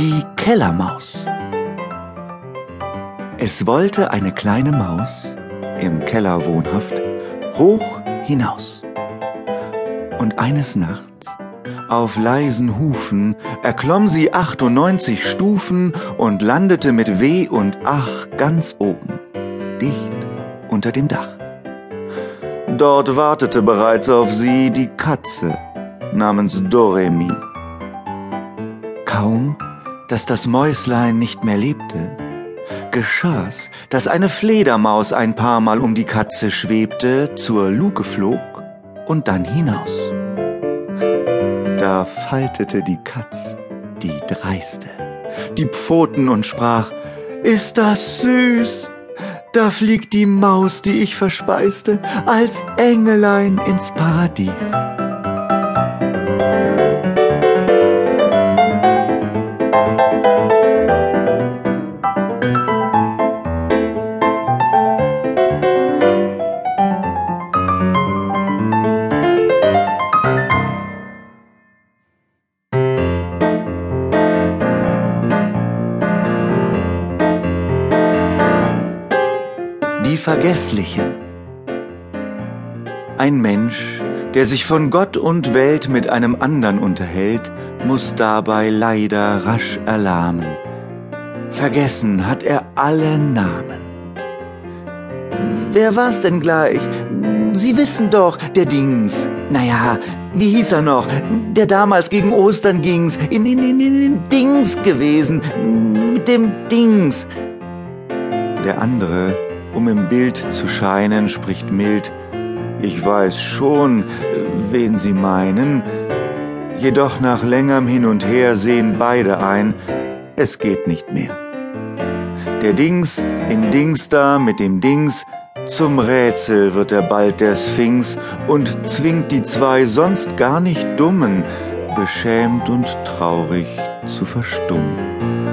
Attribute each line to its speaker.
Speaker 1: Die Kellermaus. Es wollte eine kleine Maus, im Keller wohnhaft, hoch hinaus. Und eines Nachts, auf leisen Hufen, erklomm sie 98 Stufen und landete mit Weh und Ach ganz oben, dicht unter dem Dach. Dort wartete bereits auf sie die Katze namens Doremi. Kaum, dass das Mäuslein nicht mehr lebte, geschah's, dass eine Fledermaus ein paar Mal um die Katze schwebte, zur Luke flog und dann hinaus. Da faltete die Katz, die Dreiste, die Pfoten und sprach, Ist das süß? Da fliegt die Maus, die ich verspeiste, als Engelein ins Paradies. Vergesslichen. Ein Mensch, der sich von Gott und Welt mit einem andern unterhält, muss dabei leider rasch erlahmen. Vergessen hat er alle Namen. Wer war's denn gleich? Sie wissen doch, der Dings. Naja, wie hieß er noch? Der damals gegen Ostern ging's. In, in, in, in Dings gewesen. Mit dem Dings. Der andere, um im Bild zu scheinen, spricht mild. Ich weiß schon, wen Sie meinen. Jedoch nach längerem Hin und Her sehen beide ein, es geht nicht mehr. Der Dings in Dings da mit dem Dings, zum Rätsel wird er bald der Sphinx und zwingt die zwei sonst gar nicht Dummen, beschämt und traurig zu verstummen.